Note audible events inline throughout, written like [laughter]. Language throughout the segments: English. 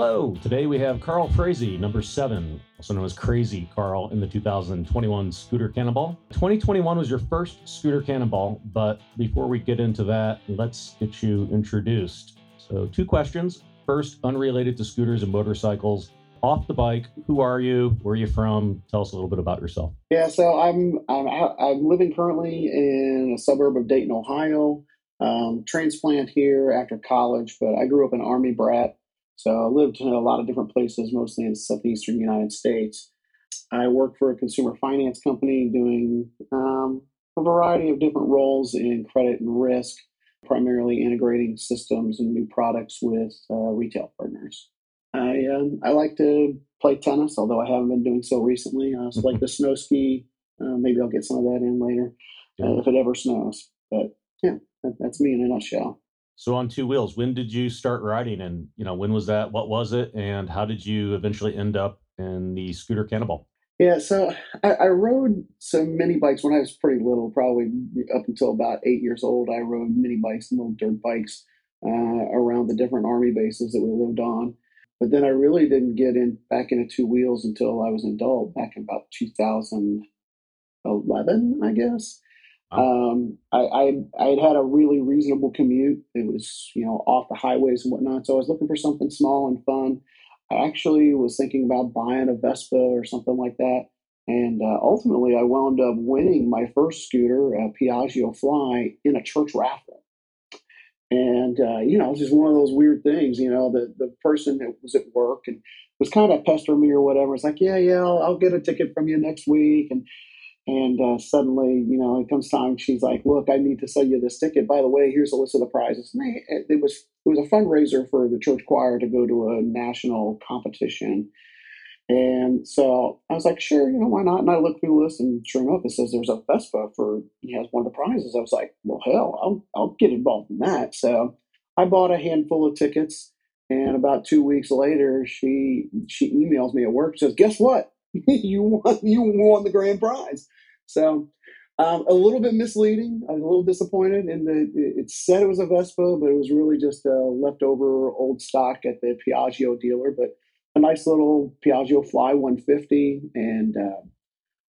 Hello, today we have Carl Frazee, number seven, also known as Crazy Carl, in the 2021 Scooter Cannonball. 2021 was your first Scooter Cannonball, but before we get into that, let's get you introduced. So, two questions. First, unrelated to scooters and motorcycles. Off the bike, who are you? Where are you from? Tell us a little bit about yourself. Yeah, so I'm I'm I'm living currently in a suburb of Dayton, Ohio. Um, transplant here after college, but I grew up an army brat so I lived in a lot of different places, mostly in southeastern United States. I worked for a consumer finance company doing um, a variety of different roles in credit and risk, primarily integrating systems and new products with uh, retail partners. I um, I like to play tennis, although I haven't been doing so recently. I also like the snow ski. Uh, maybe I'll get some of that in later uh, if it ever snows. But yeah, that, that's me in a nutshell. So on two wheels, when did you start riding, and you know when was that? What was it, and how did you eventually end up in the scooter Cannonball? Yeah, so I, I rode some mini bikes when I was pretty little, probably up until about eight years old. I rode mini bikes and little dirt bikes uh, around the different army bases that we lived on. But then I really didn't get in back into two wheels until I was an adult, back in about 2011, I guess. Um, I, I I had had a really reasonable commute. It was you know off the highways and whatnot, so I was looking for something small and fun. I actually was thinking about buying a Vespa or something like that, and uh, ultimately I wound up winning my first scooter, a Piaggio Fly, in a church raffle. And uh, you know, it was just one of those weird things. You know, the the person that was at work and was kind of pestering me or whatever. It's like, yeah, yeah, I'll, I'll get a ticket from you next week, and and uh, suddenly, you know, it comes time. She's like, "Look, I need to sell you this ticket. By the way, here's a list of the prizes." And they, it was it was a fundraiser for the church choir to go to a national competition. And so I was like, "Sure, you know, why not?" And I looked through the list, and sure enough, it says there's a Vespa for he has one of the prizes. I was like, "Well, hell, I'll I'll get involved in that." So I bought a handful of tickets, and about two weeks later, she she emails me at work says, "Guess what? [laughs] you won you won the grand prize." So um, a little bit misleading. I was a little disappointed in the. It said it was a Vespa, but it was really just a leftover old stock at the Piaggio dealer. But a nice little Piaggio Fly 150, and uh,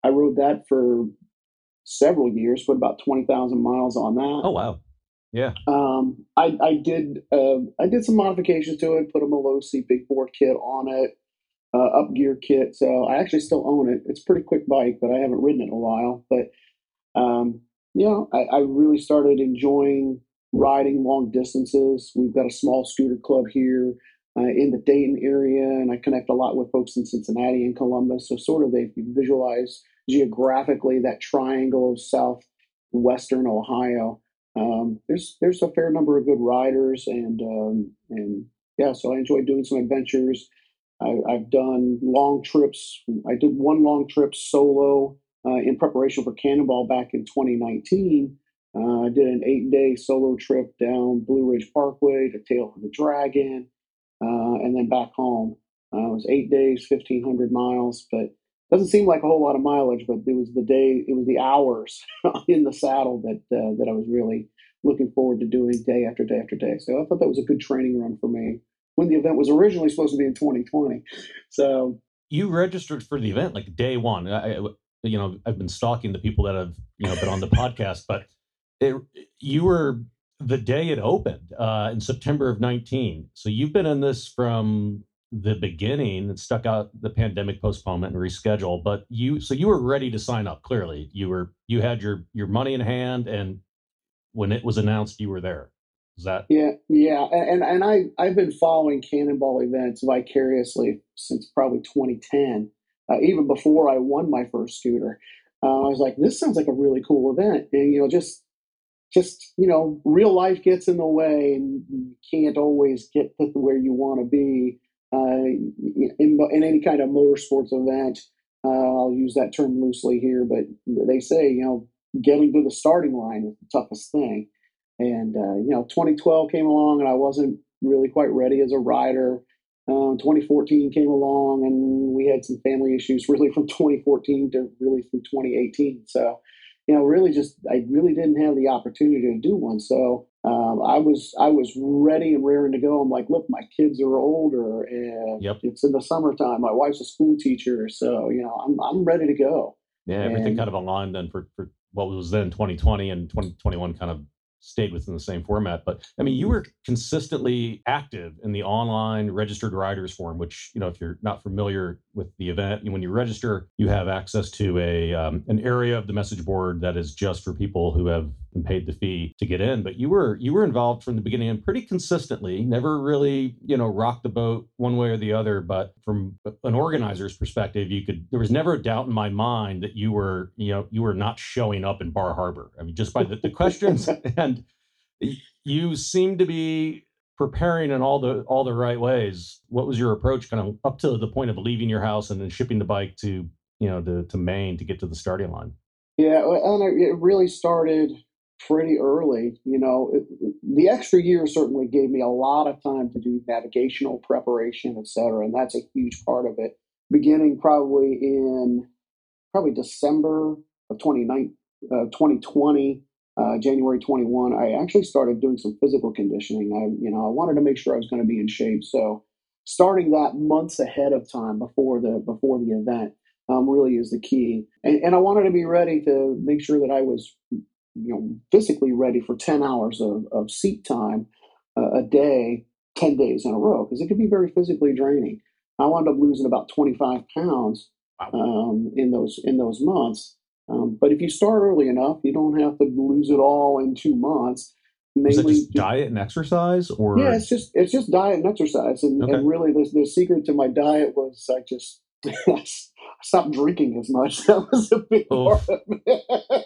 I rode that for several years. Put about twenty thousand miles on that. Oh wow! Yeah. Um, I, I did uh, I did some modifications to it. Put a Malossi big bore kit on it uh, up gear kit. So I actually still own it. It's a pretty quick bike, but I haven't ridden it in a while. But um, you know, I, I, really started enjoying riding long distances. We've got a small scooter club here uh, in the Dayton area, and I connect a lot with folks in Cincinnati and Columbus. So sort of they visualize geographically that triangle of southwestern Ohio. Um, there's there's a fair number of good riders, and um, and yeah, so I enjoy doing some adventures. I, have done long trips. I did one long trip solo uh, in preparation for Cannonball back in 2019. Uh, I did an eight day solo trip down Blue Ridge Parkway to Tail of the Dragon uh, and then back home. Uh, it was eight days, 1,500 miles, but doesn't seem like a whole lot of mileage, but it was the day, it was the hours [laughs] in the saddle that, uh, that I was really looking forward to doing day after day after day. So I thought that was a good training run for me when the event was originally supposed to be in 2020. So you registered for the event like day one. I, you know, I've been stalking the people that have you know been on the [laughs] podcast, but it, you were the day it opened uh, in September of 19. So you've been in this from the beginning and stuck out the pandemic postponement and reschedule but you so you were ready to sign up clearly you were you had your your money in hand and when it was announced you were there is that? Yeah, yeah, and and I I've been following Cannonball events vicariously since probably 2010, uh, even before I won my first scooter. Uh, I was like, this sounds like a really cool event, and you know, just just you know, real life gets in the way, and you can't always get to where you want to be uh, in in any kind of motorsports event. Uh, I'll use that term loosely here, but they say you know, getting to the starting line is the toughest thing. And, uh, you know, 2012 came along and I wasn't really quite ready as a rider. Um, 2014 came along and we had some family issues really from 2014 to really through 2018. So, you know, really just, I really didn't have the opportunity to do one. So um, I was I was ready and raring to go. I'm like, look, my kids are older, and Yep. it's in the summertime. My wife's a school teacher, so you know I'm I'm ready to go. Yeah, everything And kind of aligned then for, for what was then 2020 and 2021 kind of stayed within the same format. But I mean, you were consistently active in the online registered riders forum, which you know, if you're not familiar with the event, when you register, you have access to a um, an area of the message board that is just for people who have been paid the fee to get in. But you were you were involved from the beginning and pretty consistently. Never really you know rocked the boat one way or the other. But from an organizer's perspective, you could there was never a doubt in my mind that you were you know you were not showing up in Bar Harbor. I mean, just by the, the [laughs] questions and you seem to be preparing in all the all the right ways. What was your approach, kind of up to the point of leaving your house and then shipping the bike to you know to, to Maine to get to the starting line? Yeah, and it really started pretty early. You know, it, the extra year certainly gave me a lot of time to do navigational preparation, et cetera, and that's a huge part of it. Beginning probably in probably December of 2019, uh, 2020, uh, January 21, I actually started doing some physical conditioning. I, you know, I wanted to make sure I was going to be in shape. So starting that months ahead of time before the before the event um, really is the key. And, and I wanted to be ready to make sure that I was, you know, physically ready for 10 hours of, of seat time uh, a day, 10 days in a row, because it can be very physically draining. I wound up losing about 25 pounds um, in those in those months. Um, but if you start early enough, you don't have to lose it all in two months. Mainly, just diet and exercise, or yeah, it's just it's just diet and exercise, and, Okay. and really the the secret to my diet was I just [laughs] I stopped drinking as much. [laughs] That was a big Oh. part of it,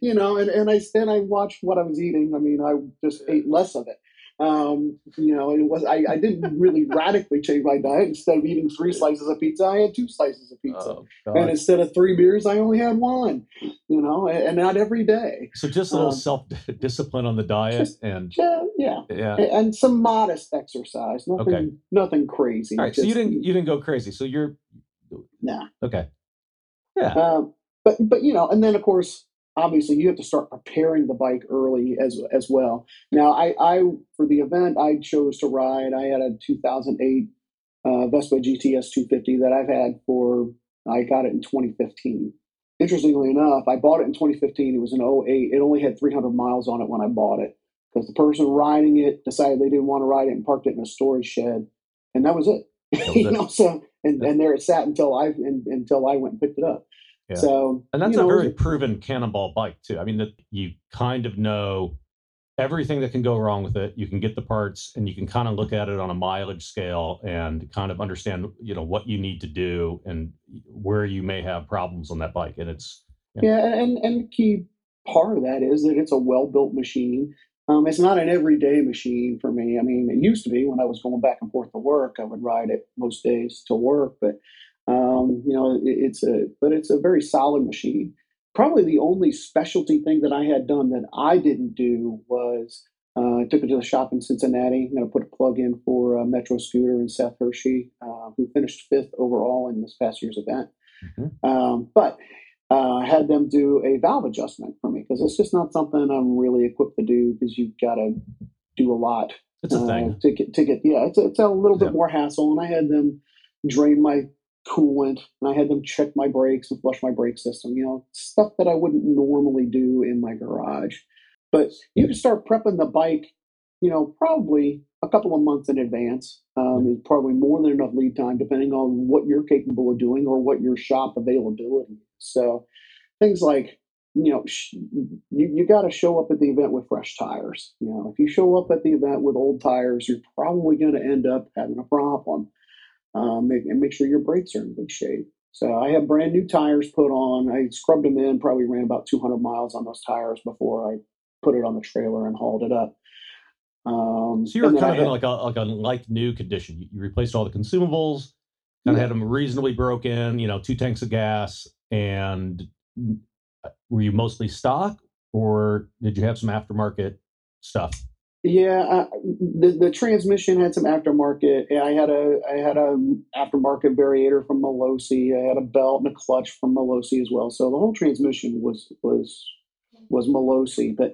you know. And and I then I watched what I was eating. I mean, I just ate less of it. Um, you know, it was I, I didn't really radically change my diet. Instead of eating three slices of pizza, I had two slices of pizza. Oh, And instead of three beers, I only had one. You know, and, and not every day. so just a little um, self [laughs] discipline on the diet, just- and Yeah, yeah, yeah. And some modest exercise. Nothing, Okay. nothing crazy. All right, so you didn't you didn't go crazy. So you're Nah. okay. Yeah. Um, but but you know, and then of course, obviously, you have to start preparing the bike early as as well. Now, I I for the event, I chose to ride. I had a 2008 uh, Vespa GTS 250 that I've had for. I got it in 2015. Interestingly enough, I bought it in 2015. It was an 08. It only had 300 miles on it when I bought it because the person riding it decided they didn't want to ride it and parked it in a storage shed, and that was it. [laughs] was you it. know, so and, and there it sat until I and, until I went and picked it up. Yeah. So And that's you a know, very proven cannonball bike too. I mean that you kind of know everything that can go wrong with it. You can get the parts and you can kind of look at it on a mileage scale and kind of understand, you know, what you need to do and where you may have problems on that bike. And it's Yeah, and and the key part of that is that it's a well built machine. Um, it's not an everyday machine for me. I mean, it used to be when I was going back and forth to work. I would ride it most days to work, but um, you know, it, it's a but it's a very solid machine. Probably the only specialty thing that I had done that I didn't do was uh, I took it to the shop in Cincinnati. I'm going to put a plug in for uh, Metro Scooter and Seth Hershey, uh, who finished fifth overall in this past year's event. Mhm. Um, but uh, I had them do a valve adjustment for me because it's just not something I'm really equipped to do because you've got to do a lot it's a uh, thing. to get to get yeah it's a, it's a little bit Yeah. more hassle and I had them drain my coolant and I had them check my brakes and flush my brake system you know stuff that I wouldn't normally do in my garage. But you can start prepping the bike you know probably a couple of months in advance um, is probably more than enough lead time depending on what you're capable of doing or what your shop availability so things like you know sh- you, you got to show up at the event with fresh tires you know. If you show up at the event with old tires you're probably going to end up having a problem um, make, and make sure your brakes are in good shape so i have brand new tires put on i scrubbed them in probably ran about 200 miles on those tires before i put it on the trailer and hauled it up um, So you're kind of in like a like a like new condition. You, you replaced all the consumables, kind of had them reasonably broken. You know, two tanks of gas, and uh, were you mostly stock, or did you have some aftermarket stuff? Yeah, uh, the the transmission had some aftermarket. I had a I had a aftermarket variator from Malossi. I had a belt and a clutch from Malossi as well. So the whole transmission was was was Malossi. But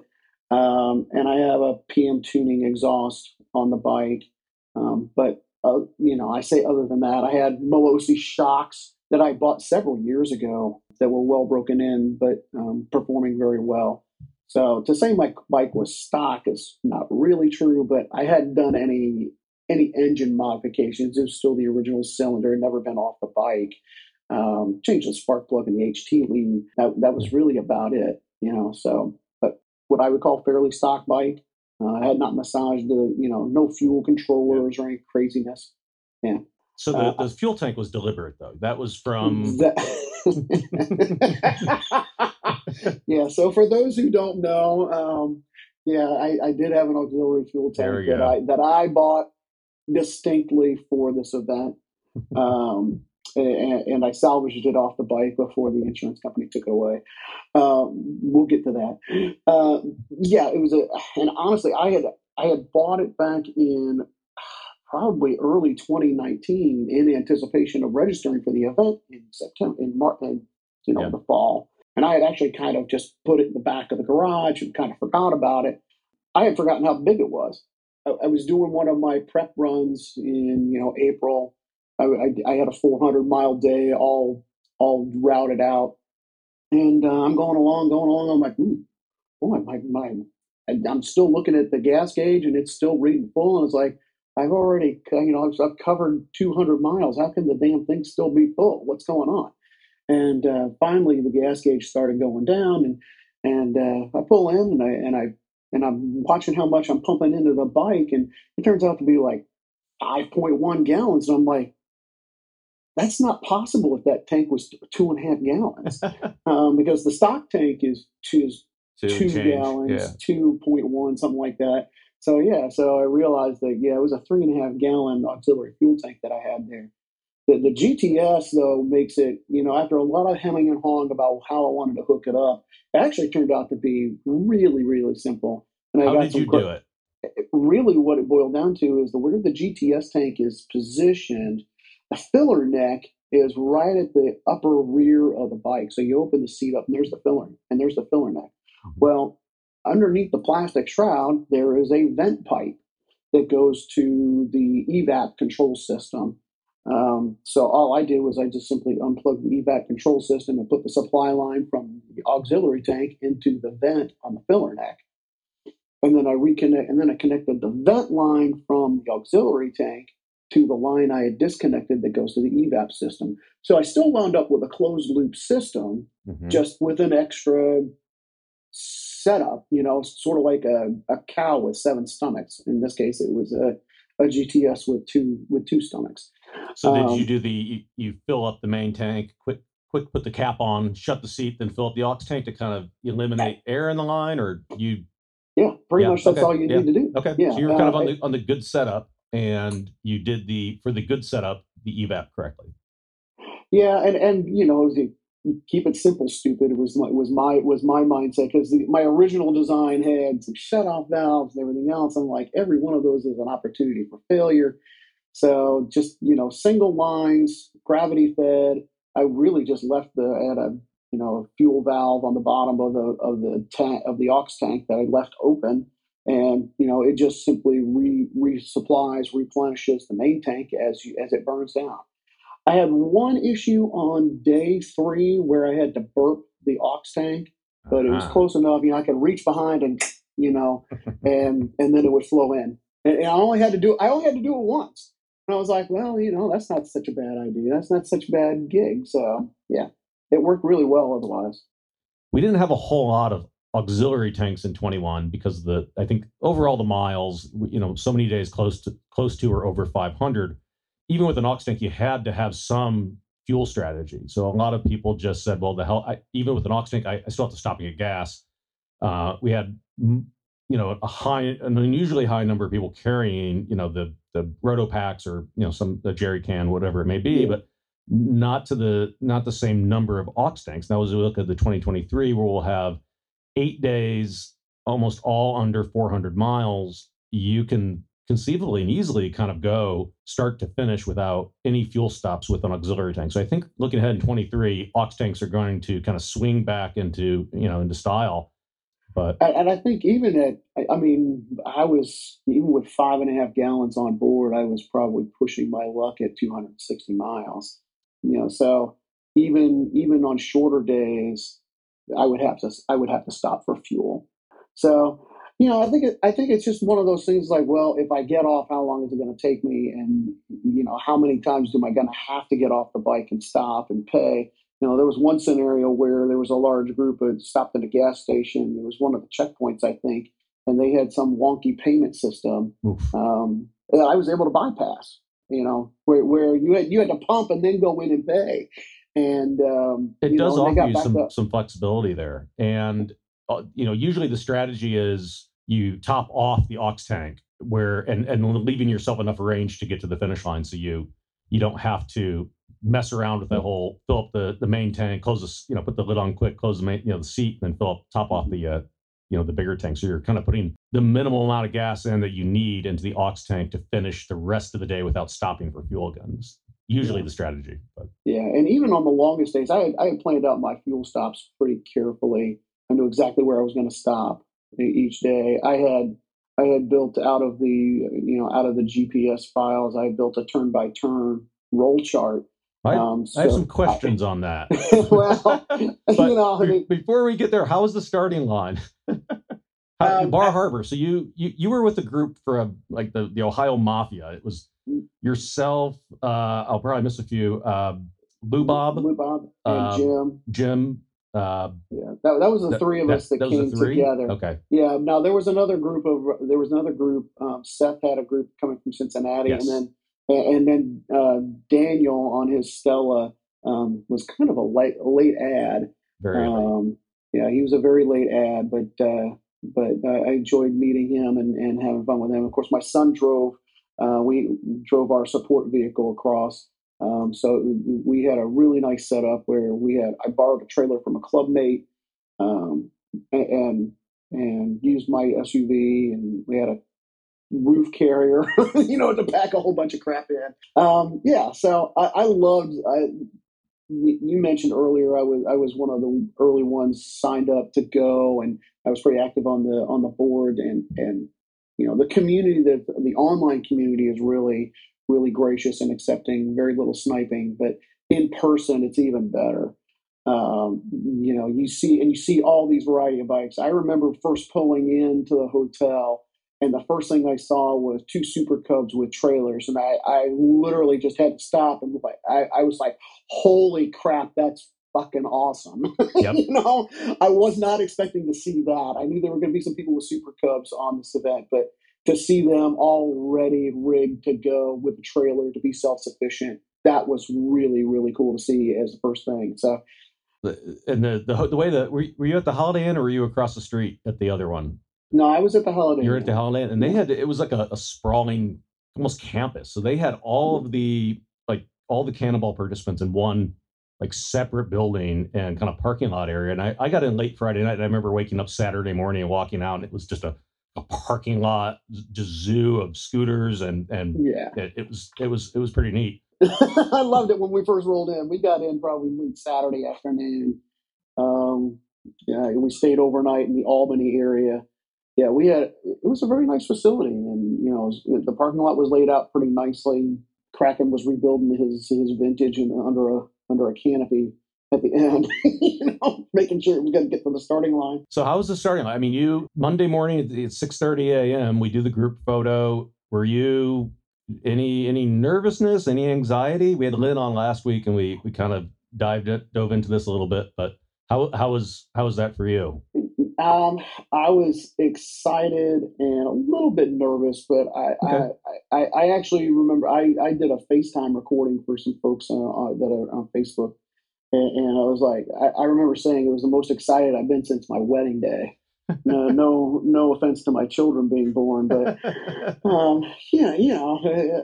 Um, and I have a PM tuning exhaust on the bike. Um, but, uh, you know, I say other than that, I had Malossi shocks that I bought several years ago that were well broken in, but um, performing very well. So to say my bike was stock is not really true, but I hadn't done any any engine modifications. It was still the original cylinder, never been off the bike. Um, changed the spark plug and the HT lead. That that was really about it, you know. So, but what I would call fairly stock bike. Uh, I had not massaged the, you know, no fuel controllers or any craziness. Yeah. So the, uh, the fuel tank was deliberate, though. That was from. [laughs] That, [laughs] [laughs] [laughs] yeah. So for those who don't know, um, yeah, I, I, did have an auxiliary fuel tank that I that I bought distinctly for this event. [laughs] Um, and, and, I salvaged it off the bike before the insurance company took it away. Um, we'll get to that. Uh, yeah, it was a, and honestly, I had I had bought it back in probably early 2019 in anticipation of registering for the event in September, in March, in, you know, yeah. the fall. And I had actually kind of just put it in the back of the garage and kind of forgot about it. I had forgotten how big it was. I, I was doing one of my prep runs in, you know, April. I, I, I had a 400 mile day, all all routed out, and uh, I'm going along, going along. I'm like, hmm, boy, my my, I'm still looking at the gas gauge, and it's still reading full, and it's like, I've already, you know, I've, I've, covered 200 miles. How can the damn thing still be full? What's going on? And uh, finally, the gas gauge started going down, and and uh, I pull in, and I and I and I'm watching how much I'm pumping into the bike, and it turns out to be like 5.1 gallons. And I'm like, that's not possible if that tank was two and a half gallons, [laughs] um, because the stock tank is two, two, two gallons, yeah. 2.1, something like that. So yeah, so I realized that yeah, it was a three and a half gallon auxiliary fuel tank that I had there. The, the GTS though makes it, you know, after a lot of hemming and hawing about how I wanted to hook it up, it actually turned out to be really, really simple. And I how did you do it? Really, what it boiled down to is the where the GTS tank is positioned. The filler neck is right at the upper rear of the bike. So you open the seat up, and there's the filler, and there's the filler neck. Mm-hmm. Well, underneath the plastic shroud, there is a vent pipe that goes to the evap control system. Um, so all I did was I just simply unplugged the evap control system and put the supply line from the auxiliary tank into the vent on the filler neck. And then I reconnect, and then I connected the vent line from the auxiliary tank to the line I had disconnected that goes to the evap system. So I still wound up with a closed loop system, mm-hmm. just with an extra setup, you know, sort of like a, a cow with seven stomachs. In this case, it was a, a GTS with two with two stomachs. So did um, you do the you, you, fill up the main tank, quick quick put the cap on, shut the seat, then fill up the aux tank to kind of eliminate air in the line, or you? Yeah, pretty yeah, much that's okay, all you yeah, need to do. Okay, yeah, so you were kind uh, of on the on the good setup, and you did the for the good setup the evap correctly. Yeah, and and you know keep it simple, stupid. It was my was my was my mindset because my original design had some shut off valves and everything else. I'm like every one of those is an opportunity for failure. So just you know single lines, gravity fed. I really just left the at a you know fuel valve on the bottom of the of the tank of the aux tank that I left open. And you know it just simply re resupplies, replenishes the main tank as you as it burns down. I had one issue on day three where I had to burp the aux tank, but it was uh-huh. close enough. You know, I could reach behind and you know, and and then it would flow in. And, and, I only had to do I only had to do it once. And I was like, well, you know, that's not such a bad idea. That's not such a bad gig. So yeah, it worked really well otherwise. We didn't have a whole lot of auxiliary tanks in 21 because the I think overall the miles, you know, so many days close to close to or over 500 even with an aux tank, you had to have some fuel strategy. So a lot of people just said, well, the hell, I, even with an aux tank, I, I, still have to stop and get gas. Uh, we had, you know, a high, an unusually high number of people carrying, you know, the the Rotopax or you know some the jerry can, whatever it may be, but not to the not the same number of aux tanks. Now, as we look at the 2023, where we'll have eight days, almost all under 400 miles, you can conceivably and easily kind of go start to finish without any fuel stops with an auxiliary tank. So I think looking ahead in 23, aux tanks are going to kind of swing back into, you know, into style. But and, and I think even at, I- I mean, I was even with five and a half gallons on board, I was probably pushing my luck at 260 miles. You know, so even even on shorter days, I would have to I would have to stop for fuel. So you know, I think it, I think it's just one of those things like, well, if I get off, how long is it going to take me, and you know, how many times am I going to have to get off the bike and stop and pay? You know, there was one scenario where there was a large group that stopped at a gas station. It was one of the checkpoints, I think, and they had some wonky payment system um, that I was able to bypass. You know, where where you had you had to pump and then go in and pay, and um, it you does know, offer you some up. some flexibility there and uh, you know usually the strategy is you top off the aux tank where and and leaving yourself enough range to get to the finish line so you you don't have to mess around with the whole fill up the the main tank close this you know put the lid on quick close the main you know the seat and then fill up top off the uh you know the bigger tank so you're kind of putting the minimal amount of gas in that you need into the aux tank to finish the rest of the day without stopping for fuel guns usually Yeah. the strategy but Yeah, and even on the longest days, I had, I had planned out my fuel stops pretty carefully. I knew exactly where I was going to stop each day. I had I had built out of the you know out of the GPS files. I had built a turn by turn roll chart. I, Um, I have some questions on that [laughs] well, [laughs] you know, I mean, before we get there, how was the starting line? [laughs] How- Um, Bar Harbor. So you you you were with a group for a, like the the Ohio Mafia. It was yourself. Uh, I'll probably miss a few. Uh, Lou Bob, Lou Bob and um, Jim. Jim. Uh, Yeah, that, that was the that- three of that- us that came together. Okay. Yeah. Now there was another group of there was another group. Um, Seth had a group coming from Cincinnati, Yes. and then and then uh, Daniel on his Stella um, was kind of a late a late ad. Very. late. Um, yeah, he was a very late ad, but uh, but uh, I enjoyed meeting him and, and having fun with him. Of course, my son drove. Uh, we drove our support vehicle across. Um, so we had a really nice setup where we had I borrowed a trailer from a club mate um, and and used my SUV and we had a roof carrier, [laughs] you know, to pack a whole bunch of crap in. Um, yeah, so I, I loved. I, you mentioned earlier I was I was one of the early ones signed up to go, and I was pretty active on the on the board, and and you know the community that the online community is really really gracious and accepting. Very little sniping, but in person it's even better. Um, you know, you see and you see all these variety of bikes. I remember first pulling into the hotel and the first thing I saw was two Super Cubs with trailers, and I, I literally just had to stop and like I, I was like, "Holy crap, that's fucking awesome!" [laughs] Yep. you know, I was not expecting to see that. I knew there were going to be some people with Super Cubs on this event, but to see them all ready, rigged to go with the trailer to be self sufficient, that was really, really cool to see as the first thing. So and the, the the way that were, were you at the Holiday Inn or were you across the street at the other one? No, I was at the holiday. You're at the. Holiday and they had it was like a, a sprawling, almost campus. So they had all of the like all the cannonball participants in one like separate building and kind of parking lot area. And I, I got in late Friday night. And I remember waking up Saturday morning and walking out, and it was just a, a parking lot, just zoo of scooters, and and Yeah. it, it was it was it was pretty neat. [laughs] I loved it when we first rolled in. We got in probably late Saturday afternoon. Um, yeah, we stayed overnight in the Albany area. Yeah, we had it was a very nice facility, and you know was- the parking lot was laid out pretty nicely. Kraken was rebuilding his his vintage and under a under a canopy at the [laughs] end, you know, making sure we got to get to the starting line. So how was the starting line? I mean, you Monday morning at- at six thirty a.m. We do the group photo. Were you any any nervousness, any anxiety? We had Lynn on last week, and we we kind of dived it, dove into this a little bit. But how how was how was that for you? [laughs] Um, I was excited and a little bit nervous, but I, Okay. I, I, I actually remember I, I did a FaceTime recording for some folks uh, uh, that are on Facebook, and, and I was like, I, I remember saying it was the most excited I've been since my wedding day. no, no, [laughs] no offense to my children being born, but [laughs] um, yeah, you know,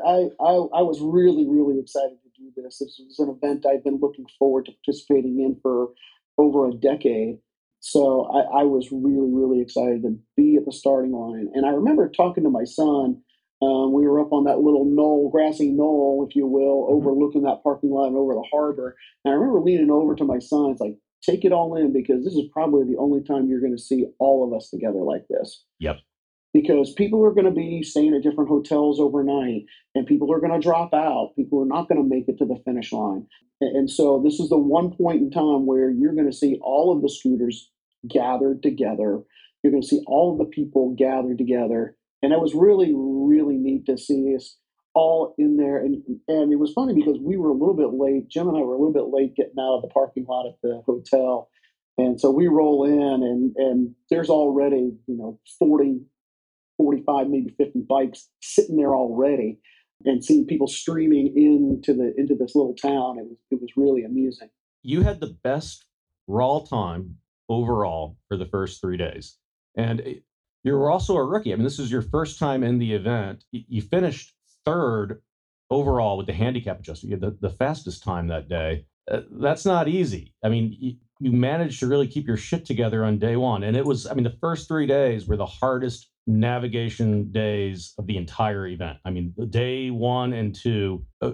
I, I, I was really, really excited to do this. This was an event I've been looking forward to participating in for over a decade. So I, I was really, really excited to be at the starting line. And I remember talking to my son. Um, we were up on that little knoll, grassy knoll, if you will, Mhm. overlooking that parking lot and over the harbor. And I remember leaning over to my son. It's like, take it all in because this is probably the only time you're going to see all of us together like this. Yep. Because people are going to be staying at different hotels overnight and people are going to drop out. People are not going to make it to the finish line. And so this is the one point in time where you're going to see all of the scooters gathered together. You're going to see all of the people gathered together. And it was really, really neat to see us all in there. And, and it was funny because we were a little bit late. Jim and I were a little bit late getting out of the parking lot at the hotel. And so we roll in and, and there's already, you know, 40, 45, maybe 50 bikes sitting there already and seeing people streaming into the into this little town. It was it was really amusing. You had the best raw time overall for the first three days, and you were also a rookie. I mean, this is your first time in the event. You finished third overall with the handicap adjuster. You had the, the fastest time that day. Uh, that's not easy. I mean, you, you managed to really keep your shit together on day one, and it was. I mean, the first three days were the hardest navigation days of the entire event. I mean, day one and two, uh,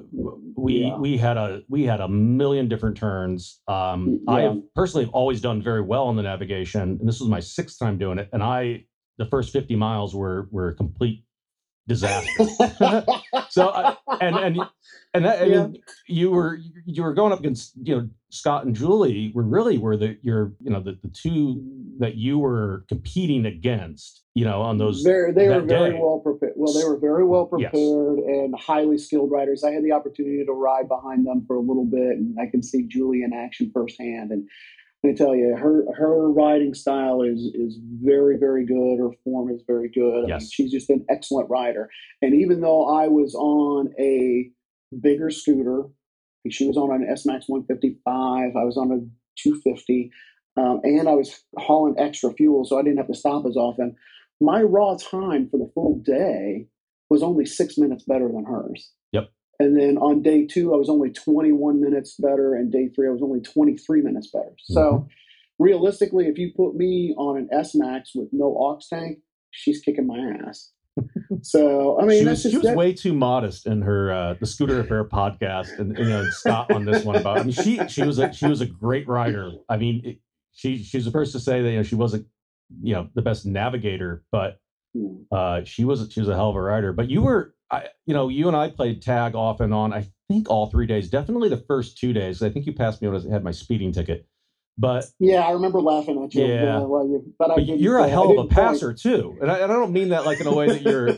we yeah. we had a we had a million different turns. Um, yeah. I have personally always done very well on the navigation, and this was my sixth time doing it. And I, the first fifty miles were were complete disaster. [laughs] so uh, and and and that, I yeah. you were you were going up against you know Scott and Julie were really were the your you know the, the two that you were competing against you know on those very, they were very day. well prepared well they were very well prepared yes. and highly skilled riders I had the opportunity to ride behind them for a little bit and I can see Julie in action firsthand and me tell you, her her riding style is is very very good. Her form is very good. Yes. I mean, she's just an excellent rider. And even though I was on a bigger scooter, she was on an S Max 155. I was on a 250, um, and I was hauling extra fuel, so I didn't have to stop as often. My raw time for the full day was only six minutes better than hers. And then on day two, I was only 21 minutes better. And day three, I was only 23 minutes better. Mm-hmm. So realistically, if you put me on an S Max with no aux tank, she's kicking my ass. [laughs] so I mean, she was, just, she was that... way too modest in her uh, the Scooter Affair podcast, and you know, Scott on this one about. I mean, she she was a she was a great writer. I mean, it, she she's the first to say that you know she wasn't you know the best navigator, but hmm. uh, she was she was a hell of a writer. But you were I, you know, you and I played tag off and on. I think all three days, definitely the first two days. I think you passed me when I had my speeding ticket. But yeah, I remember laughing at you. Yeah, but, but you're a hell of a passer too, and I, and I, don't mean that like in a way that you're,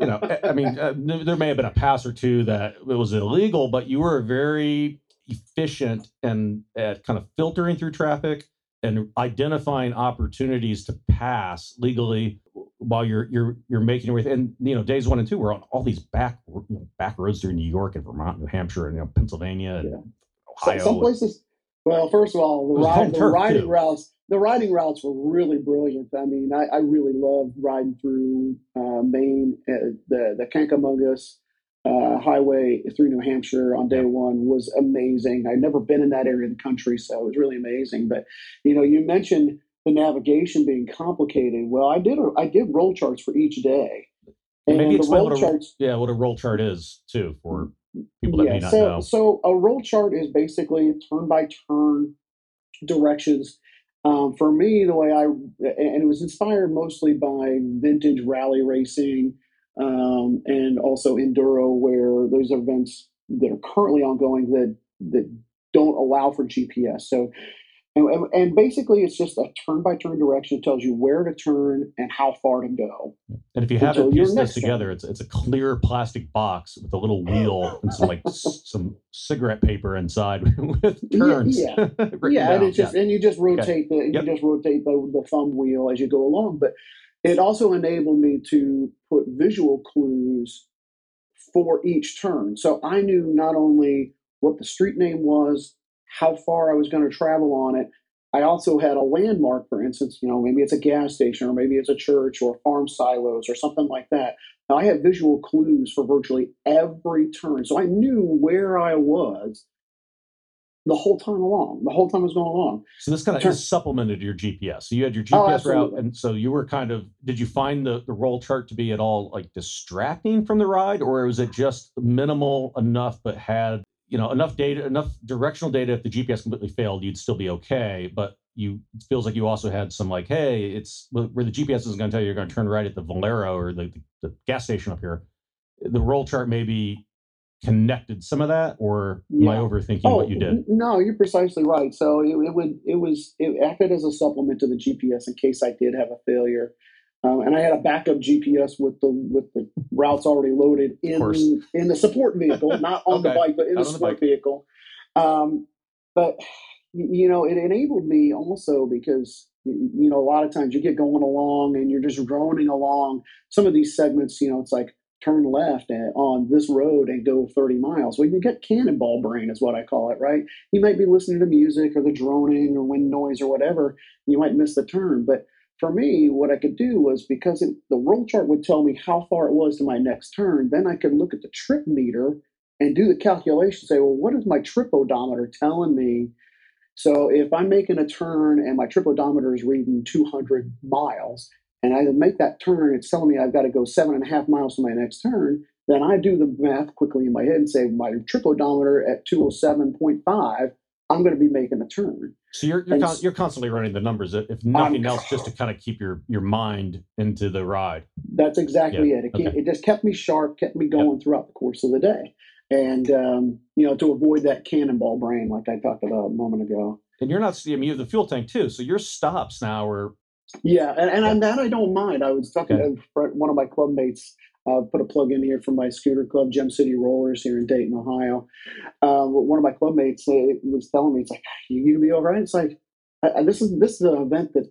you know, I mean, uh, there may have been a pass or two that it was illegal, but you were very efficient and at kind of filtering through traffic and identifying opportunities to pass legally while you're you're you're making your way. And you know, days one and two were on all these back you know, back roads through New York and Vermont, New Hampshire, and you know, Pennsylvania, and yeah. Ohio. Some, some places. Well, first of all, the, ride, the riding too. routes the riding routes were really brilliant. I mean, I, I really loved riding through uh, Maine, uh, the the Kancamagus uh, highway through New Hampshire on day one was amazing. I'd never been in that area of the country, so it was really amazing. But you know, you mentioned the navigation being complicated. Well, I did I did roll charts for each day. And Maybe explain what a, charts, yeah, what a roll chart is too for people that yeah, may not so, know. So a roll chart is basically turn by turn directions. Um, for me, the way I and it was inspired mostly by vintage rally racing um, and also enduro, where those events that are currently ongoing that that don't allow for GPS. So and, and, basically, it's just a turn by turn direction. It tells you where to turn and how far to go. And if you haven't pieced this together, it's it's a clear plastic box with a little wheel [laughs] and some like some cigarette paper inside [laughs] with turns. Yeah, yeah, [laughs] yeah and it's just yeah. and you just rotate okay. the yep. you just rotate the, the thumb wheel as you go along. But it also enabled me to put visual clues for each turn, so I knew not only what the street name was how far I was going to travel on it. I also had a landmark, for instance, you know, maybe it's a gas station or maybe it's a church or farm silos or something like that. Now, I had visual clues for virtually every turn. So I knew where I was the whole time along, the whole time I was going along. So this kind of supplemented your GPS. So you had your GPS oh, route, and so you were kind of. Did you find the the roll chart to be at all like distracting from the ride, or was it just minimal enough but had you know enough data, enough directional data. If the GPS completely failed, you'd still be okay. But you it feels like you also had some like, hey, it's where the GPS isn't going to tell you you're going to turn right at the Valero or the, the, the gas station up here. The roll chart maybe connected some of that, or am I overthinking Oh, what you oh, did? no, you're precisely right. So it, it would it was it acted as a supplement to the GPS in case I did have a failure. Um, and I had a backup GPS with the with the routes already loaded in in the support vehicle, [laughs] not on the bike, but in the on the support vehicle. Um, but you know, it enabled me also because you know a lot of times you get going along and you're just droning along some of these segments. You know, it's like turn left and, on this road and go 30 miles. Well, you get cannonball brain, is what I call it, right? You might be listening to music or the droning or wind noise or whatever. You might miss the turn, but for me, what I could do was because it, the roll chart would tell me how far it was to my next turn, then I could look at the trip meter and do the calculation. Say, well, what is my trip odometer telling me? So if I'm making a turn and my trip odometer is reading 200 miles, and I make that turn, it's telling me I've got to go seven and a half miles to my next turn. Then I do the math quickly in my head and say my trip odometer at 207.5, I'm going to be making a turn. So you're you're, con- you're constantly running the numbers, if if I'm nothing else, just to kind of keep your your mind into the ride. That's exactly Yeah, it. It, okay. it just kept me sharp, kept me going throughout the course of the day. And, um, you know, to avoid that cannonball brain, like I talked about a moment ago. And you're not. I mean, you have the fuel tank too, so your stops now are Yeah, and, and that I don't mind. I was talking Okay. to one of my club mates, uh, put a plug in here for my scooter club, Gem City Rollers here in Dayton, Ohio. Um, one of my club mates uh, was telling me, it's like, you need to be all right. It's like, I, I- this is this is an event that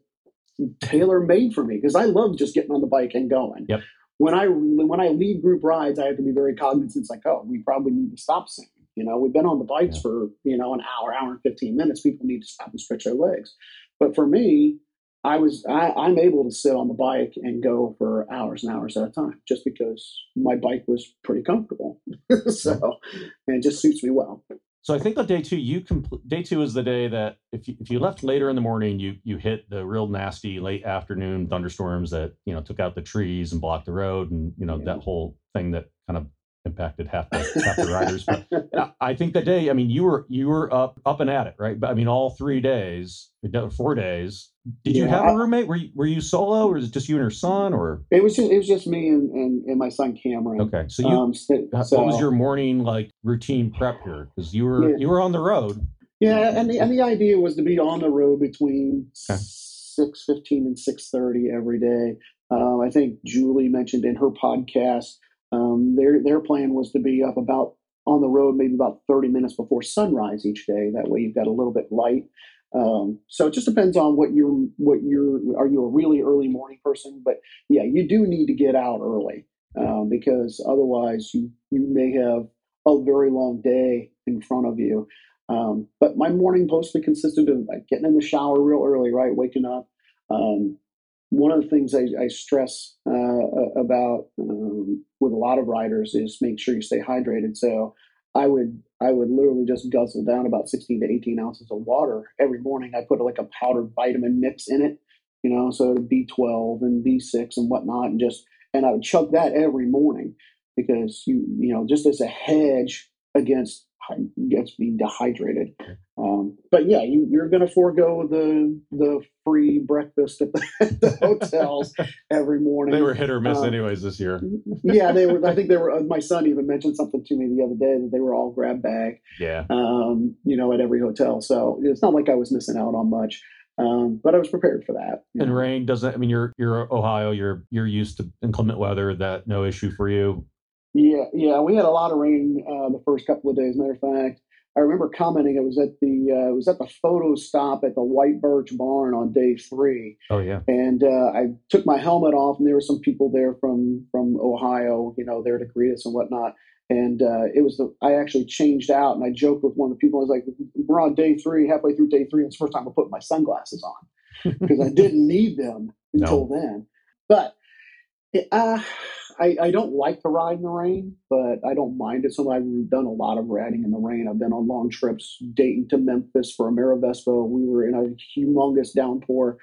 tailor made for me because I love just getting on the bike and going. Yep. When I when I lead group rides, I have to be very cognizant. It's like, oh, we probably need to stop soon. You know, we've been on the bikes Yeah. for you know an hour, hour and fifteen minutes. People need to stop and stretch their legs. But for me, I was I, I'm able to sit on the bike and go for hours and hours at a time just because my bike was pretty comfortable. [laughs] so and it just suits me well. So I think on day two, you compl- day two is the day that if you, if you left later in the morning, you you hit the real nasty late afternoon thunderstorms that you know took out the trees and blocked the road, and you know Yeah. that whole thing that kind of impacted half the half the riders. But I- think that day, I mean, you were you were up up and at it, right? But I mean, all three days, four days. Did you have I- a roommate? Were you, were you solo, or is it just you and your son? Or It was just it was just me and, and, and my son Cameron. okay, so you um, so, Uh, what was your morning like routine prep here? Because you were Yeah. you were on the road. Yeah, and the and the idea was to be on the road between Okay. six fifteen and six thirty every day. Um, I think Julie mentioned in her podcast um, their their plan was to be up about on the road maybe about thirty minutes before sunrise each day. That way you've got a little bit light. Um, so it just depends on what you're what you're are you a really early morning person? But yeah, you do need to get out early um, because otherwise you you may have a very long day in front of you. Um, but my morning mostly consisted of getting in the shower real early, right? Waking up. Um, one of the things I, I stress uh, about um, with a lot of riders is make sure you stay hydrated. So I would I would literally just guzzle down about 16 to 18 ounces of water every morning. I put like a powdered vitamin mix in it, you know, so B12 and B6 and whatnot, and just and I would chug that every morning because you you know just as a hedge against against being dehydrated. Um, but yeah, you, you're going to forego the the free breakfast at the, [laughs] at the hotels every morning. They were hit or miss Um, anyways this year. yeah, they were. I think they were. Uh, my son even mentioned something to me the other day that they were all grab bag, Yeah. um, you know, at every hotel. So it's not like I was missing out on much, um, but I was prepared for that. And know. rain doesn't. I mean, you're you're Ohio. You're you're used to inclement weather. That no issue for you. Yeah, yeah, we had a lot of rain uh, the first couple of days. Matter of fact, I remember commenting. It was at the uh, it was at the photo stop at the White Birch Barn on day three, Oh yeah. and uh, I took my helmet off, and there were some people there from from Ohio, you know, there to greet us and whatnot. And uh, it was the I actually changed out, and I joked with one of the people. I was like, "We're on day three, halfway through day three, and it's the first time I put my sunglasses on [laughs] because I didn't need them until then." But uh, I, I don't like to ride in the rain, but I don't mind it. So I've done a lot of riding in the rain. I've been on long trips, Dayton to Memphis for Amerivespa. We were in a humongous downpour.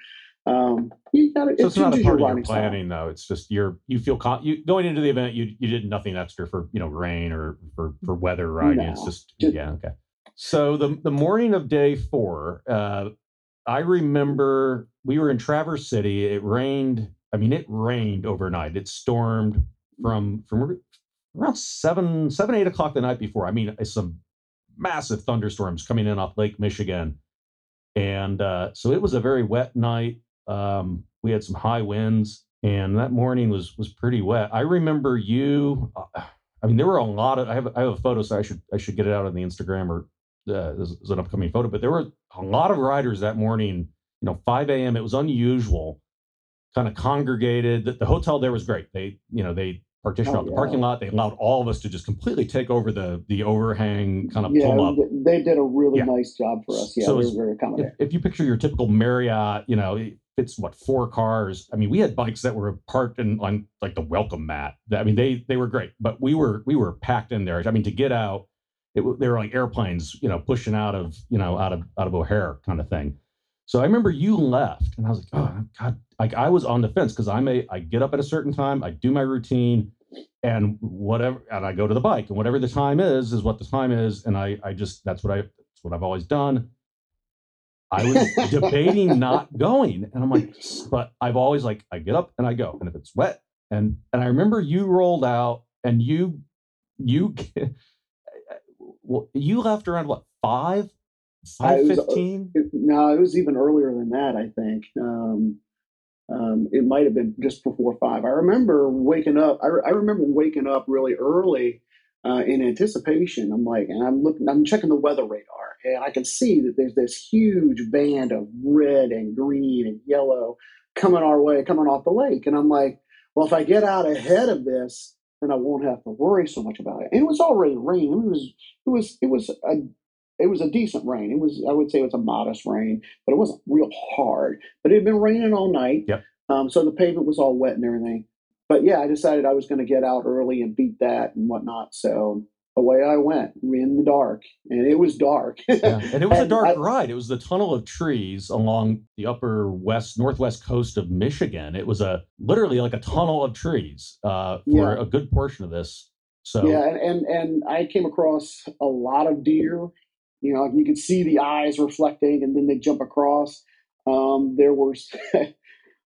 Um, you got so it's not a part of your planning, style. though. It's just you're you feel con- you going into the event. You you did nothing extra for you know rain or for for weather riding. No, it's just, just yeah okay. So the the morning of day four, uh, I remember we were in Traverse City. It rained. I mean, it rained overnight. It stormed from from around seven seven eight o'clock the night before. I mean, some massive thunderstorms coming in off Lake Michigan, and uh, so it was a very wet night. Um, we had some high winds, and that morning was was pretty wet. I remember you. Uh, I mean, there were a lot of. I have I have a photo, so I should I should get it out on the Instagram or uh, this is an upcoming photo. But there were a lot of riders that morning. You know, 5 a.m. It was unusual. Kind of congregated. The, the hotel there was great. They you know they partitioned oh, out the yeah. parking lot. They allowed all of us to just completely take over the the overhang, kind of yeah, pull up. They did a really yeah. nice job for us. Yeah, so were very accommodating. If, if, you picture your typical Marriott, you know, it's what four cars. I mean, we had bikes that were parked in on like the welcome mat. I mean, they they were great, but we were we were packed in there. I mean, to get out, it, they were like airplanes, you know, pushing out of you know out of out of O'Hare kind of thing. So I remember you left, and I was like, oh God, like I was on the fence because I'm a I get up at a certain time, I do my routine, and whatever, and I go to the bike, and whatever the time is is what the time is, and I I just that's what I that's what I've always done. I was [laughs] debating not going, and I'm like, but I've always like I get up and I go, and if it's wet, and and I remember you rolled out, and you you [laughs] well, you left around what five five uh, fifteen? No, it was even earlier than that. I think um, um, it might have been just before five. I remember waking up. I, I remember waking up really early uh, in anticipation. I'm like, and I'm looking, I'm checking the weather radar, and I can see that there's this huge band of red and green and yellow coming our way, coming off the lake. And I'm like, well, if I get out ahead of this, then I won't have to worry so much about it. And it was already raining. It was, it was, it was a, it was a decent rain. It was, I would say, it was a modest rain, but it wasn't real hard. But it had been raining all night. Yep. Um, so the pavement was all wet and everything but yeah, I decided I was going to get out early and beat that and whatnot. So away I went in the dark, and it was dark. yeah. And it [laughs] was a dark I, ride. It was the tunnel of trees along the upper west, northwest coast of Michigan. It was a literally like a tunnel of trees uh, for yeah. a good portion of this. So yeah, and, and and I came across a lot of deer. You know, you could see the eyes reflecting, and then they jump across. Um, there were [laughs]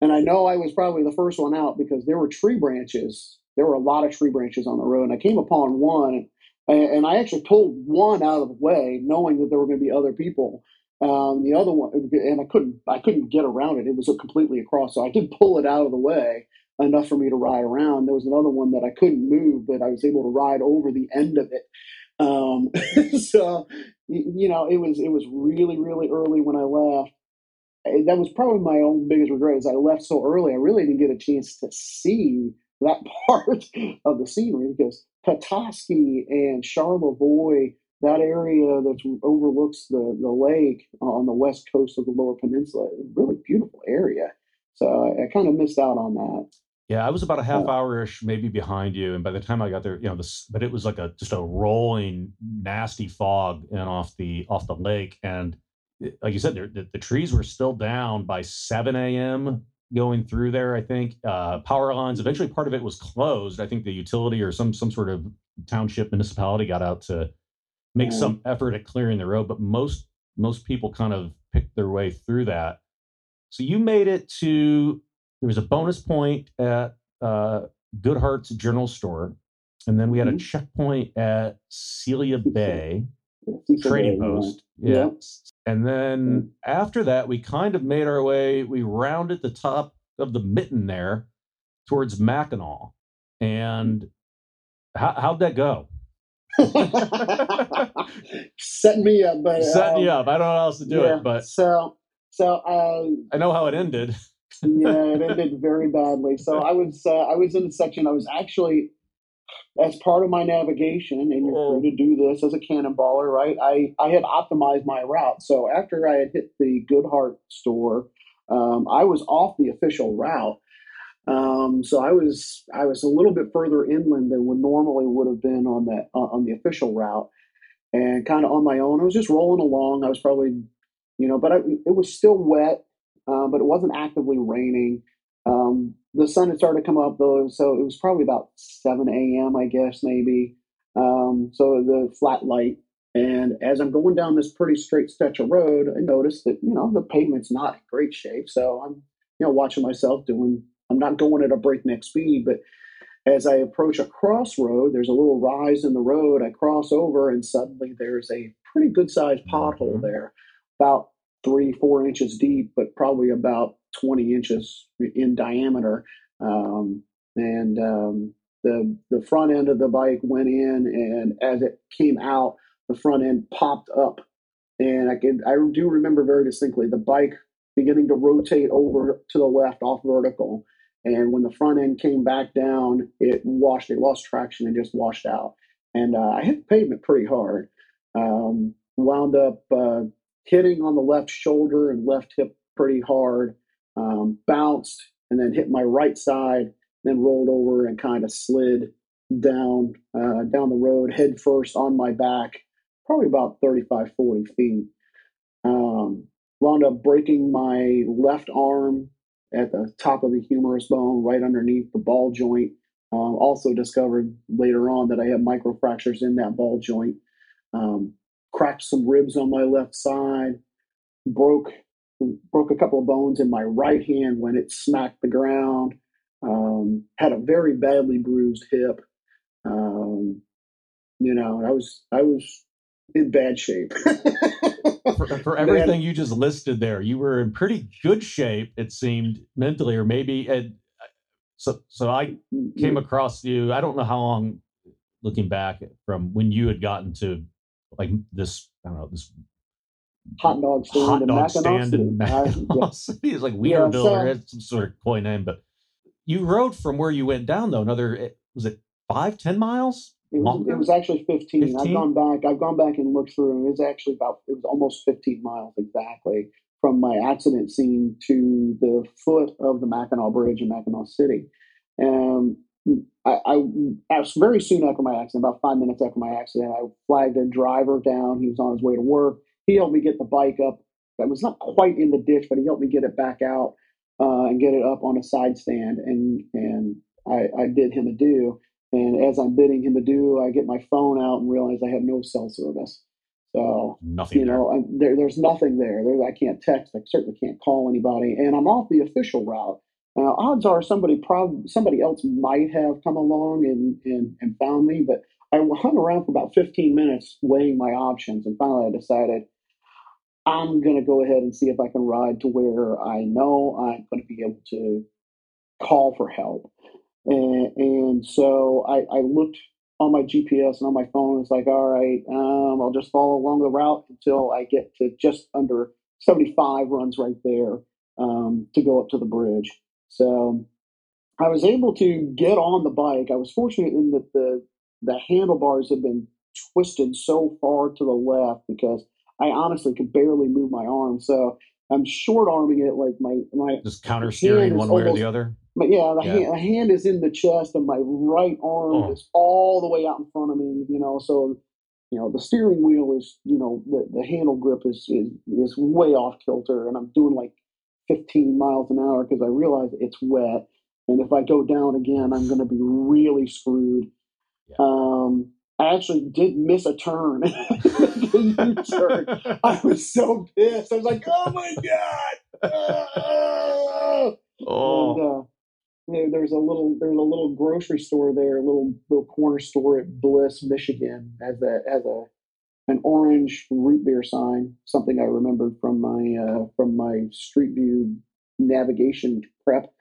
And I know I was probably the first one out because there were tree branches. There were a lot of tree branches on the road. And I came upon one, and I actually pulled one out of the way, knowing that there were going to be other people. Um, the other one, and I couldn't, I couldn't get around it. It was completely across, so I did pull it out of the way enough for me to ride around. There was another one that I couldn't move, but I was able to ride over the end of it. Um, [laughs] so, you know, it was it was really really early when I left, that was probably my own biggest regret is I left so early. I really didn't get a chance to see that [laughs] part of the scenery because Petoskey and Charlevoix, that area that overlooks the, the lake on the west coast of the Lower Peninsula, really beautiful area. So I, I kind of missed out on that. Yeah, I was about a half hour ish, maybe behind you, and by the time I got there, you know, this, but it was like a just a rolling, nasty fog and off the off the lake, and like you said, the, the, trees were still down by 7 a.m. going through there. I think uh, power lines. Eventually, part of it was closed. I think the utility or some some sort of township municipality got out to make mm. some effort at clearing the road, but most most people kind of picked their way through that. So you made it to. There was a bonus point at uh, Goodhart's General Store, and then we had mm-hmm. a checkpoint at Celia Bay trading post. Yeah. And then after that, we kind of made our way, we rounded the top of the mitten there towards Mackinac. And how, how'd that go? [laughs] Setting me up, but setting um, you up. I don't know how else to do yeah, it, but so so uh, I know how it ended. Yeah, it ended very badly. So I was uh, I was in the section. I was actually as part of my navigation, and you're free to do this as a cannonballer, right? I, I had optimized my route. So after I had hit the Goodhart store, um, I was off the official route. Um, so I was I was a little bit further inland than would normally would have been on that uh, on the official route, and kind of on my own. I was just rolling along. I was probably, you know, but I, it was still wet. Uh, but it wasn't actively raining. Um, the sun had started to come up though, so it was probably about 7 a.m. I guess maybe. Um, so the flat light, and as I'm going down this pretty straight stretch of road, I noticed that you know the pavement's not in great shape. So I'm you know watching myself doing. I'm not going at a breakneck speed, but as I approach a crossroad, there's a little rise in the road. I cross over, and suddenly there's a pretty good sized pothole Mhm. there, about three, four inches deep, but probably about 20 inches in diameter. Um, and um, the the front end of the bike went in, and as it came out, the front end popped up, and I can I do remember very distinctly the bike beginning to rotate over to the left off vertical, and when the front end came back down, it washed, it lost traction and just washed out, and uh, I hit the pavement pretty hard. Um, wound up uh, hitting on the left shoulder and left hip pretty hard, um, bounced, and then hit my right side, then rolled over and kind of slid down uh, down the road head first on my back, probably about 35, 40 feet. Um, wound up breaking my left arm at the top of the humerus bone, right underneath the ball joint. Um, also discovered later on that I had microfractures in that ball joint. Um, cracked some ribs on my left side. Broke broke a couple of bones in my right hand when it smacked the ground. Um, had a very badly bruised hip. Um, you know, I was I was in bad shape. [laughs] For, for everything you just listed there, you were in pretty good shape. It seemed mentally, or maybe. And so, so I came across you. I don't know how long, looking back from when you had gotten to like this. I don't know this hot dog stand hot in dog Mackinac stand City. in yeah. [laughs] City. It's like Yeah, Wienerville or so- had some sort of coy name, but you rode from where you went down though. Another eh, was it five, ten miles? It was, it was actually 15. I've gone back. I've gone back and looked through, and it was actually about. It was almost 15 miles exactly from my accident scene to the foot of the Mackinac Bridge in Mackinaw City. Um, I, I, very soon after my accident, about five minutes after my accident, I flagged a driver down. He was on his way to work. He helped me get the bike up. I was not quite in the ditch, but he helped me get it back out uh, and get it up on a side stand. And and I, I did him a due. And as I'm bidding him adieu, I get my phone out and realize I have no cell service. So, Nothing. you there. know, I, there, there's nothing there. there. I can't text. I certainly can't call anybody. And I'm off the official route. Now, odds are somebody prob- somebody else might have come along and, and, and found me, but I hung around for about 15 minutes weighing my options. And finally, I decided I'm going to go ahead and see if I can ride to where I know I'm going to be able to call for help. And, and so I, I looked on my GPS and on my phone. It's like, all right, um, I'll just follow along the route until I get to just under 75 runs right there um, to go up to the bridge. So I was able to get on the bike. I was fortunate in that the the handlebars had been twisted so far to the left because I honestly could barely move my arm. So I'm short arming it like my my Just counter steering one way or the other. but yeah, the, Yeah. Hand, hand is in the chest, and my right arm Oh. is all the way out in front of me. You know, so you know the steering wheel is, you know, the, the handle grip is, is is way off kilter, and I'm doing like 15 miles an hour because I realize it's wet, and if I go down again, I'm going to be really screwed. Yeah. Um, I actually did miss a turn. [laughs] I was so pissed. I was like, "Oh my god!" [laughs] [laughs] Oh, And, uh, there, there's a little there's a little grocery store there, a little little corner store at Bliss, Michigan, has a has a an orange root beer sign, something I remembered from my uh, from my Street View navigation prep,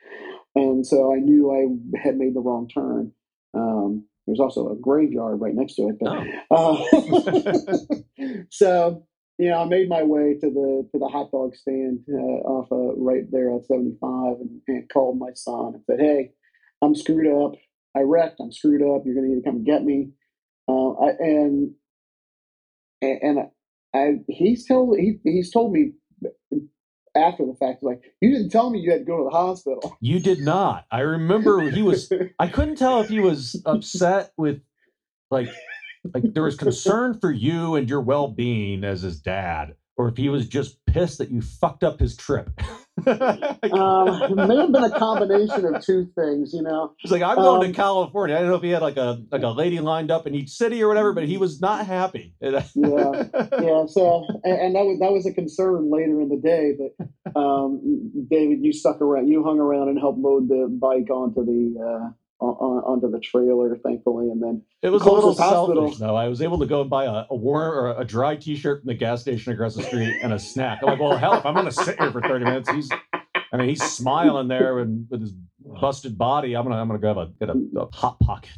and so I knew I had made the wrong turn. Um, there's also a graveyard right next to it, but oh. uh, [laughs] so you know, I made my way to the to the hot dog stand uh, off uh, right there at 75, and, and called my son and said, "Hey, I'm screwed up. I wrecked. I'm screwed up. You're going to need to come get me." Uh, I, and and, and I, he's told he he's told me after the fact, like, "You didn't tell me you had to go to the hospital." You did not. I remember he was. I couldn't tell if he was upset with, like, like there was concern for you and your well-being as his dad, or if he was just pissed that you fucked up his trip. [laughs] um, it may have been a combination of two things, you know. He's like, I'm going Um, to California. I don't know if he had like a like a lady lined up in each city or whatever, but he was not happy. [laughs] Yeah. yeah, so and, and that was that was a concern later in the day. But um, David, you stuck around, you hung around and helped load the bike onto the uh, on, onto the trailer, thankfully, and then It was a little hospital. selfish, though. I was able to go and buy a, a warm or a dry T-shirt from the gas station across the street and a snack. I'm like, well, hell, if I'm going to sit here for 30 minutes, he's, I mean, he's smiling there and with his busted body. I'm gonna, I'm gonna grab a get a, a hot pocket.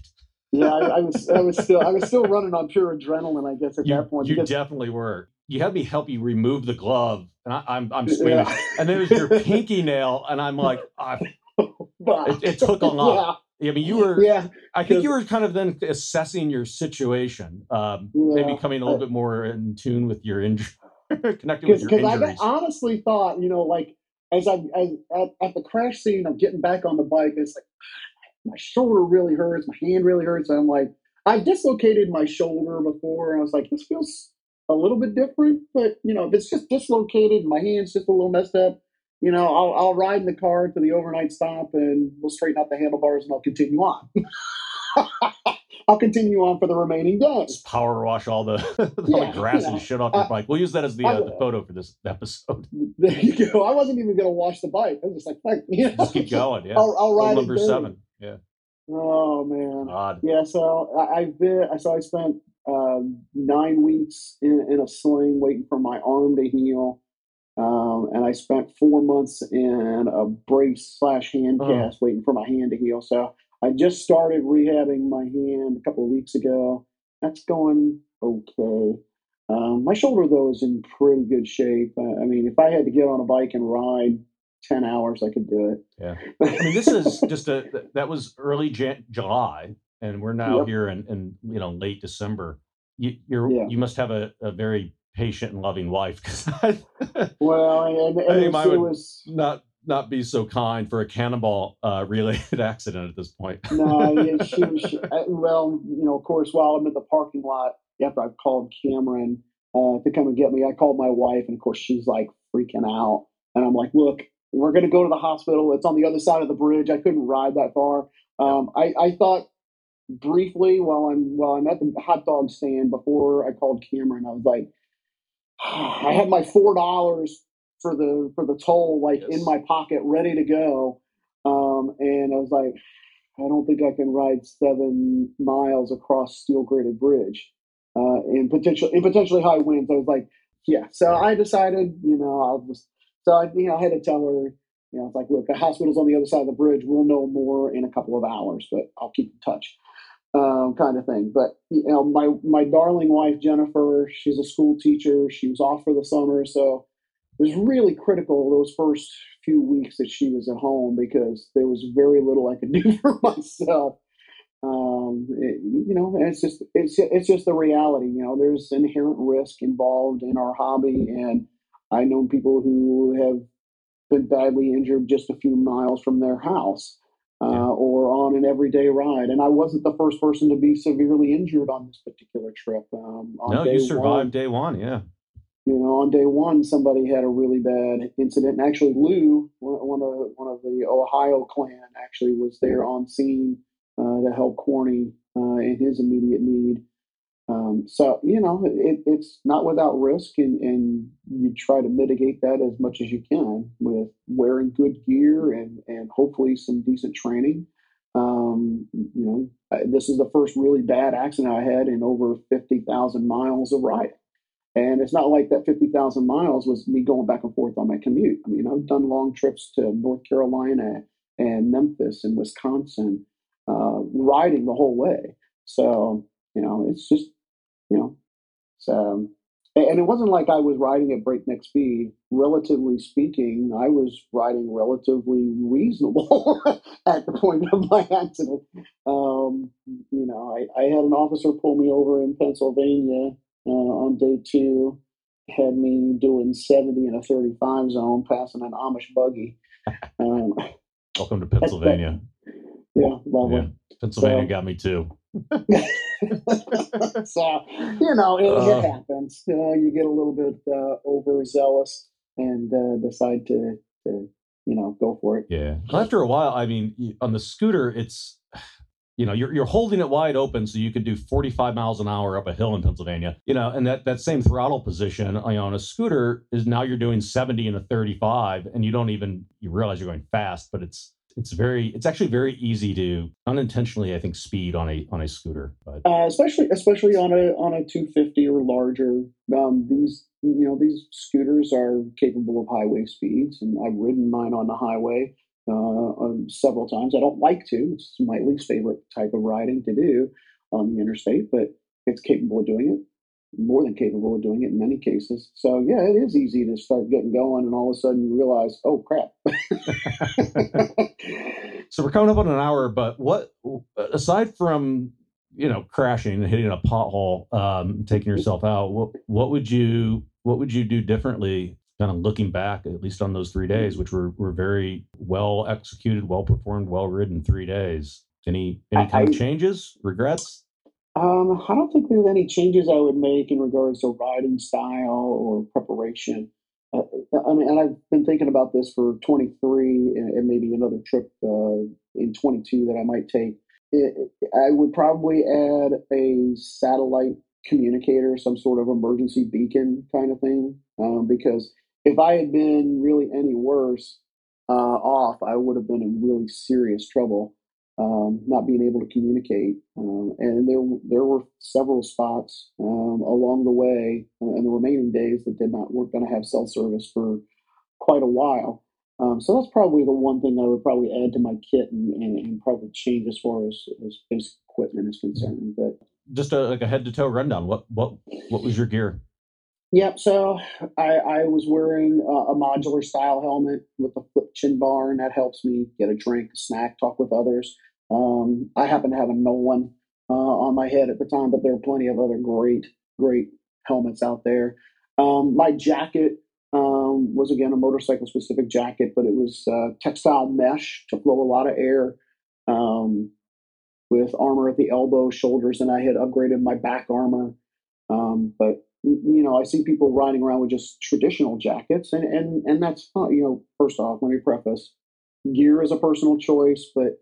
yeah, I, I was I was still I was still running on pure adrenaline, I guess, at You, that point. you because- definitely were. You had me help you remove the glove, and I, I'm, I'm squeamish. yeah. And was your pinky nail, and I'm like, I, [laughs] it, it took a lot. I mean, you were. Yeah, I think you were kind of then assessing your situation, um, Yeah. maybe coming a little bit more in tune with your injury, [laughs] connecting with your because I honestly thought, you know, like as I as at, at the crash scene, I'm getting back on the bike. It's like my shoulder really hurts, my hand really hurts. I'm like, I dislocated my shoulder before, and I was like, this feels a little bit different, but you know, if it's just dislocated, my hand's just a little messed up. You know, I'll, I'll ride in the car to the overnight stop, and we'll straighten out the handlebars, and I'll continue on. [laughs] I'll continue on for the remaining days. Just power wash all the, [laughs] all Yeah, the grass you know, and shit off your uh, bike. We'll use that as the, uh, the photo for this episode. [laughs] There you go. I wasn't even going to wash the bike. I was just like, fuck, you know, Just keep going. Yeah. I'll, I'll ride number seven. Yeah. Oh man. God. Yeah. So I, I've been. So I spent um, nine weeks in, in a sling waiting for my arm to heal, um, and I spent four months in a brace slash hand Oh. cast waiting for my hand to heal. So I just started rehabbing my hand a couple of weeks ago. That's going okay. Um, my shoulder though is in pretty good shape. Uh, I mean, if I had to get on a bike and ride ten hours, I could do it. Yeah. [laughs] I mean, this is just a that was early Jan- July, and we're now Yep. here in, in you know late December. You you're Yeah. you must have a, a very patient and loving wife because [laughs] Well, and, and I think it, mine would- was not not be so kind for a cannonball uh, [laughs] related accident at this point. no, yeah, she was. She, uh, well, you know, of course, while I'm in the parking lot after I've called Cameron uh, to come and get me, I called my wife, and of course, she's like freaking out, and I'm like, "Look, we're going to go to the hospital. It's on the other side of the bridge. I couldn't ride that far." Um, I, I thought briefly while I'm while I'm at the hot dog stand before I called Cameron, I was like, I had my four dollars for the for the toll like Yes. in my pocket, ready to go, um, and I was like, I don't think I can ride seven miles across steel graded bridge uh, in potential in potentially high winds. I was like, yeah. So I decided, you know, I'll just so I you know I had to tell her, you know, it's like, look, the hospital's on the other side of the bridge. We'll know more in a couple of hours, but I'll keep in touch. Um, kind of thing, but you know, my my darling wife Jennifer, she's a school teacher. She was off for the summer, so it was really critical those first few weeks that she was at home because there was very little I could [laughs] do for myself. Um, it- you know, and it's just it's it's just the reality. You know, there's inherent risk involved in our hobby, and I know people who have been badly injured just a few miles from their house. Uh, Yeah. Or on an everyday ride, and I wasn't the first person to be severely injured on this particular trip. Um, on no, you one, survived day one. Yeah. you know, on day one, somebody had a really bad incident, and actually, Lou, one one of one of the Ohio clan, actually was there on scene uh, to help Corny uh, in his immediate need. Um, so you know, it, it's not without risk, and, and you try to mitigate that as much as you can with wearing good gear and and hopefully some decent training. Um, you know, this is the first really bad accident I had in over fifty thousand miles of riding. And it's not like that 50,000 miles was me going back and forth on my commute. I mean, I've done long trips to North Carolina and Memphis and Wisconsin, uh, riding the whole way. So, you know, it's just, you know, so, and and it wasn't like I was riding at breakneck speed. Relatively speaking, I was riding relatively reasonable [laughs] at the point of my accident. Um, you know, I, I had an officer pull me over in Pennsylvania uh, on day two, had me doing 70 in a 35 zone, passing an Amish buggy. Um, Welcome to [laughs] Pennsylvania. Yeah, lovely. Yeah. Pennsylvania So- got me too. [laughs] so you know it, Uh. it happens. You know, you get a little bit uh, overzealous and uh, decide to to you know go for it. Yeah. After a while, I mean, on the scooter, it's [sighs] you know you're you're holding it wide open so you could do 45 miles an hour up a hill in Pennsylvania. You know, and that that same throttle position you know, on a scooter is now you're doing 70 and a 35, and you don't even you realize you're going fast, but it's it's very it's actually very easy to unintentionally i think speed on a on a scooter but uh, especially especially on a on a 250 or larger. Um, these you know these scooters are capable of highway speeds and i've ridden mine on the highway uh, um, several times. I don't like to. It's my least favorite type of riding to do on the interstate but it's capable of doing it more than capable of doing it in many cases. So yeah, it is easy to start getting going, and all of a sudden you realize, oh crap. [laughs] so we're coming up on an hour, but what aside from you know crashing and hitting a pothole, um, taking yourself out, what what would you what would you do differently? Kind of looking back, at least on those three days, which were were very well executed, well performed, well ridden three days. Any any kind I, of changes, regrets? Um, I don't think there's any changes I would make in regards to riding style or preparation. Uh, I mean, and I've been thinking about this for 23 and, and maybe another trip uh, in 22 that I might take. It, I would probably add a satellite communicator, some sort of emergency beacon kind of thing, um, because if I had been really any worse uh, off, I would have been in really serious trouble um, not being able to communicate. Um, and there there were several spots um, along the way uh, in the remaining days that did not weren't going to have cell service for quite a while. Um, so that's probably the one thing I would probably add to my kit and, and, and probably change as far as, as basic equipment is concerned. But just a, like a head to toe rundown. What what what was your gear? Yep. So I, I was wearing a, a modular style helmet with a flip chin bar, and that helps me get a drink, a snack, talk with others. Um, I happen to have a Nolan uh, on my head at the time, but there are plenty of other great, great helmets out there. Um, my jacket um, was again a motorcycle specific jacket, but it was uh, textile mesh to flow a lot of air um, with armor at the elbow, shoulders, and I had upgraded my back armor. Um, but you know, I see people riding around with just traditional jackets, and and and that's fine. You know, first off, let me preface: gear is a personal choice, but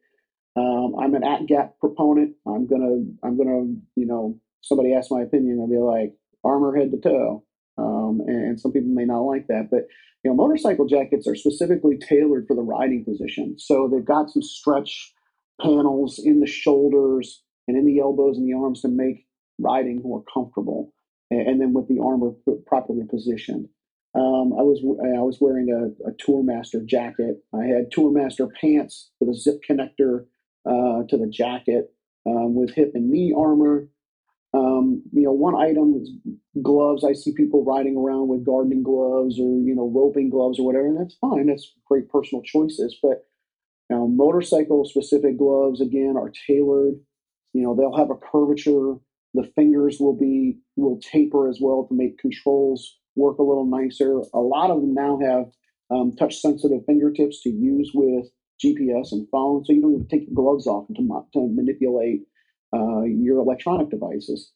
um, I'm an ATGATT proponent. I'm gonna I'm gonna you know somebody asks my opinion, I'll be like armor head to toe. Um, and some people may not like that, but you know motorcycle jackets are specifically tailored for the riding position. So they've got some stretch panels in the shoulders and in the elbows and the arms to make riding more comfortable. And then with the armor properly positioned. Um, I was I was wearing a, a Tourmaster jacket. I had Tourmaster pants with a zip connector uh, to the jacket um, with hip and knee armor. Um, you know, one item is gloves. I see people riding around with gardening gloves or you know roping gloves or whatever, and that's fine. That's great personal choices. But you know, motorcycle specific gloves again are tailored. You know, they'll have a curvature. The fingers will be will taper as well to make controls work a little nicer. A lot of them now have um, touch sensitive fingertips to use with GPS and phones, so you don't even take your gloves off to, to manipulate uh, your electronic devices.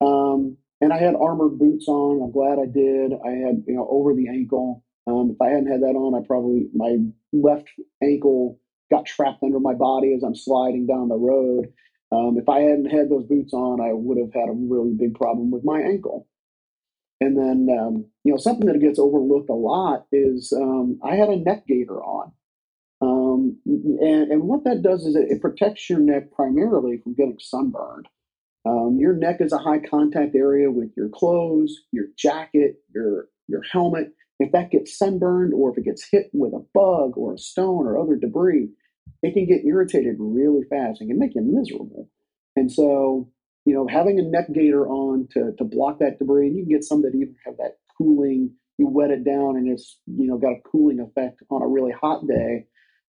Um, and I had armored boots on. I'm glad I did. I had you know over the ankle. Um, if I hadn't had that on, I probably my left ankle got trapped under my body as I'm sliding down the road. Um, if I hadn't had those boots on, I would have had a really big problem with my ankle. And then, um, you know, something that gets overlooked a lot is um, I had a neck gaiter on. Um, and, and, what that does is it, it, protects your neck primarily from getting sunburned. Um, your neck is a high contact area with your clothes, your jacket, your your helmet. If that gets sunburned, or if it gets hit with a bug or a stone or other debris, it can get irritated really fast and can make you miserable. And so, you know, having a neck gaiter on to to block that debris, and you can get some that even have that cooling. You wet it down, and it's you know got a cooling effect on a really hot day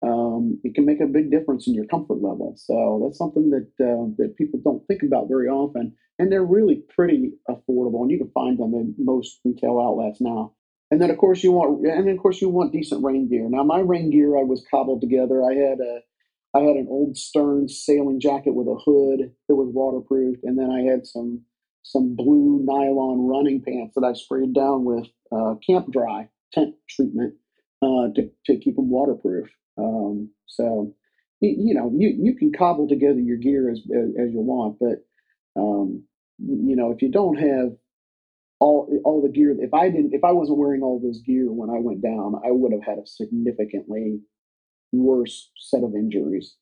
um, it can make a big difference in your comfort level. So that's something that uh, that people don't think about very often, and they're really pretty affordable, and you can find them in most retail outlets now. And then of course you want, and of course you want decent rain gear. Now my rain gear I was cobbled together. I had a, I had an old Stearns sailing jacket with a hood that was waterproof, and then I had some some blue nylon running pants that I sprayed down with uh, Camp Dry tent treatment uh, to to keep them waterproof. Um, so you, you, know you you can cobble together your gear as as, as you want, but um, you know if you don't have all all the gear. If I didn't, if I wasn't wearing all this gear when I went down, I would have had a significantly worse set of injuries.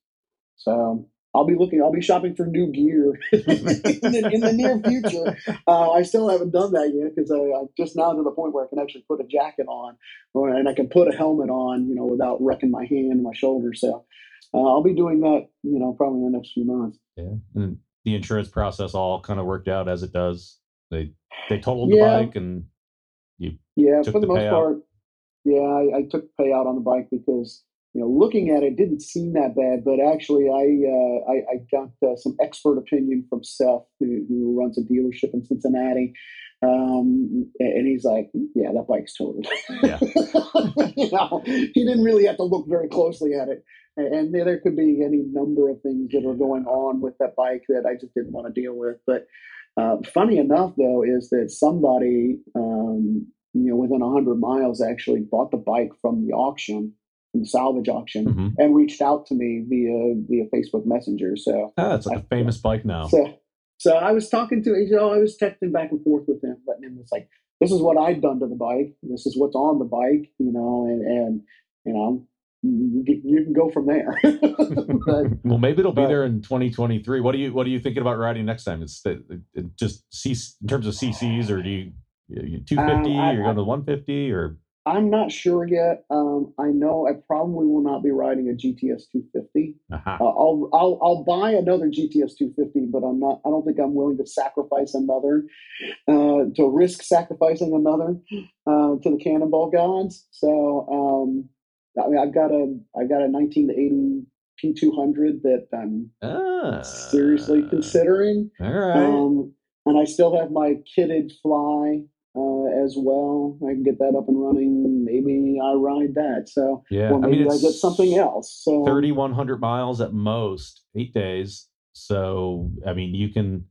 So I'll be looking. I'll be shopping for new gear [laughs] in, the, in, the, near future. Uh, I still haven't done that yet because I'm just now to the point where I can actually put a jacket on, or, and I can put a helmet on, you know, without wrecking my hand and my shoulder. So uh, I'll be doing that, you know, probably in the next few months. Yeah, and the insurance process all kind of worked out as it does. They they totaled the bike and you yeah for the, the most payout. part yeah I, I, took payout on the bike because you know looking at it didn't seem that bad but actually i uh, I, I, got uh, some expert opinion from seth who, who runs a dealership in cincinnati um, and he's like yeah that bike's totaled yeah. [laughs] you know, he didn't really have to look very closely at it and there could be any number of things that are going on with that bike that i just didn't want to deal with but uh, funny enough, though, is that somebody, um, you know, within 100 miles actually bought the bike from the auction, from the salvage auction, mm-hmm. and reached out to me via via Facebook Messenger. So ah, it's like I, a famous bike now. So, so I was talking to, you know, I was texting back and forth with him, letting him it's like, this is what I've done to the bike. This is what's on the bike, you know, and and you know, you can go from there. [laughs] but, well, maybe it'll be but, there in 2023. What do you What are you thinking about riding next time? It's it, it just C, in terms of CCs, or do you, you 250? Um, I, you're going to 150, or I'm not sure yet. Um, I know I probably will not be riding a GTS 250. Uh-huh. Uh, I'll, I'll I'll buy another GTS 250, but I'm not. I don't think I'm willing to sacrifice another uh, to risk sacrificing another uh, to the Cannonball gods. So. Um, I mean, I've got a I've got a 1980 P200 that I'm ah, seriously considering. All right. Um, and I still have my kitted fly uh, as well. I can get that up and running. Maybe I ride that. So yeah, or maybe I, mean, I get something else. So 3,100 miles at most, eight days. So I mean, you can.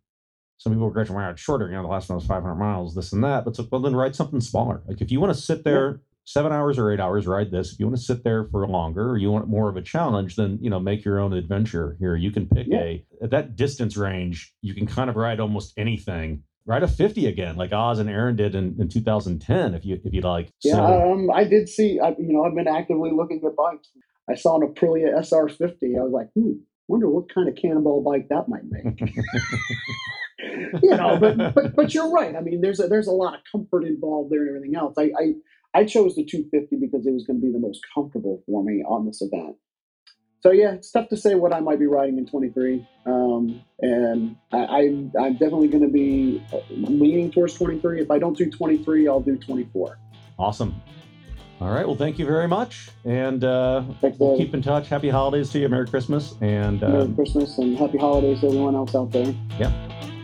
Some people to ride shorter. You know, the last one was 500 miles, this and that. But so, well, then ride something smaller. Like if you want to sit there seven hours or eight hours, ride this. If you want to sit there for longer or you want more of a challenge, then you know make your own adventure here. You can pick yeah. a at that distance range, you can kind of ride almost anything. Ride a 50 again, like Oz and Aaron did in, in 2010, if you if you like. Yeah, so, um, I did see. I, you know, I've been actively looking at bikes. I saw an Aprilia SR50. I was like, hmm, wonder what kind of cannonball bike that might make. [laughs] [laughs] you know, but, but but you're right. I mean, there's a, there's a lot of comfort involved there and everything else. I, I I chose the 250 because it was going to be the most comfortable for me on this event. So yeah, it's tough to say what I might be riding in 23, um, and I, I, am definitely going to be uh, leaning towards 23. If I don't do 23, I'll do 24. Awesome. All right. Well, thank you very much, and uh, we'll keep in touch. Happy holidays to you. Merry Christmas, and uh, Merry Christmas and happy holidays to everyone else out there. Yeah.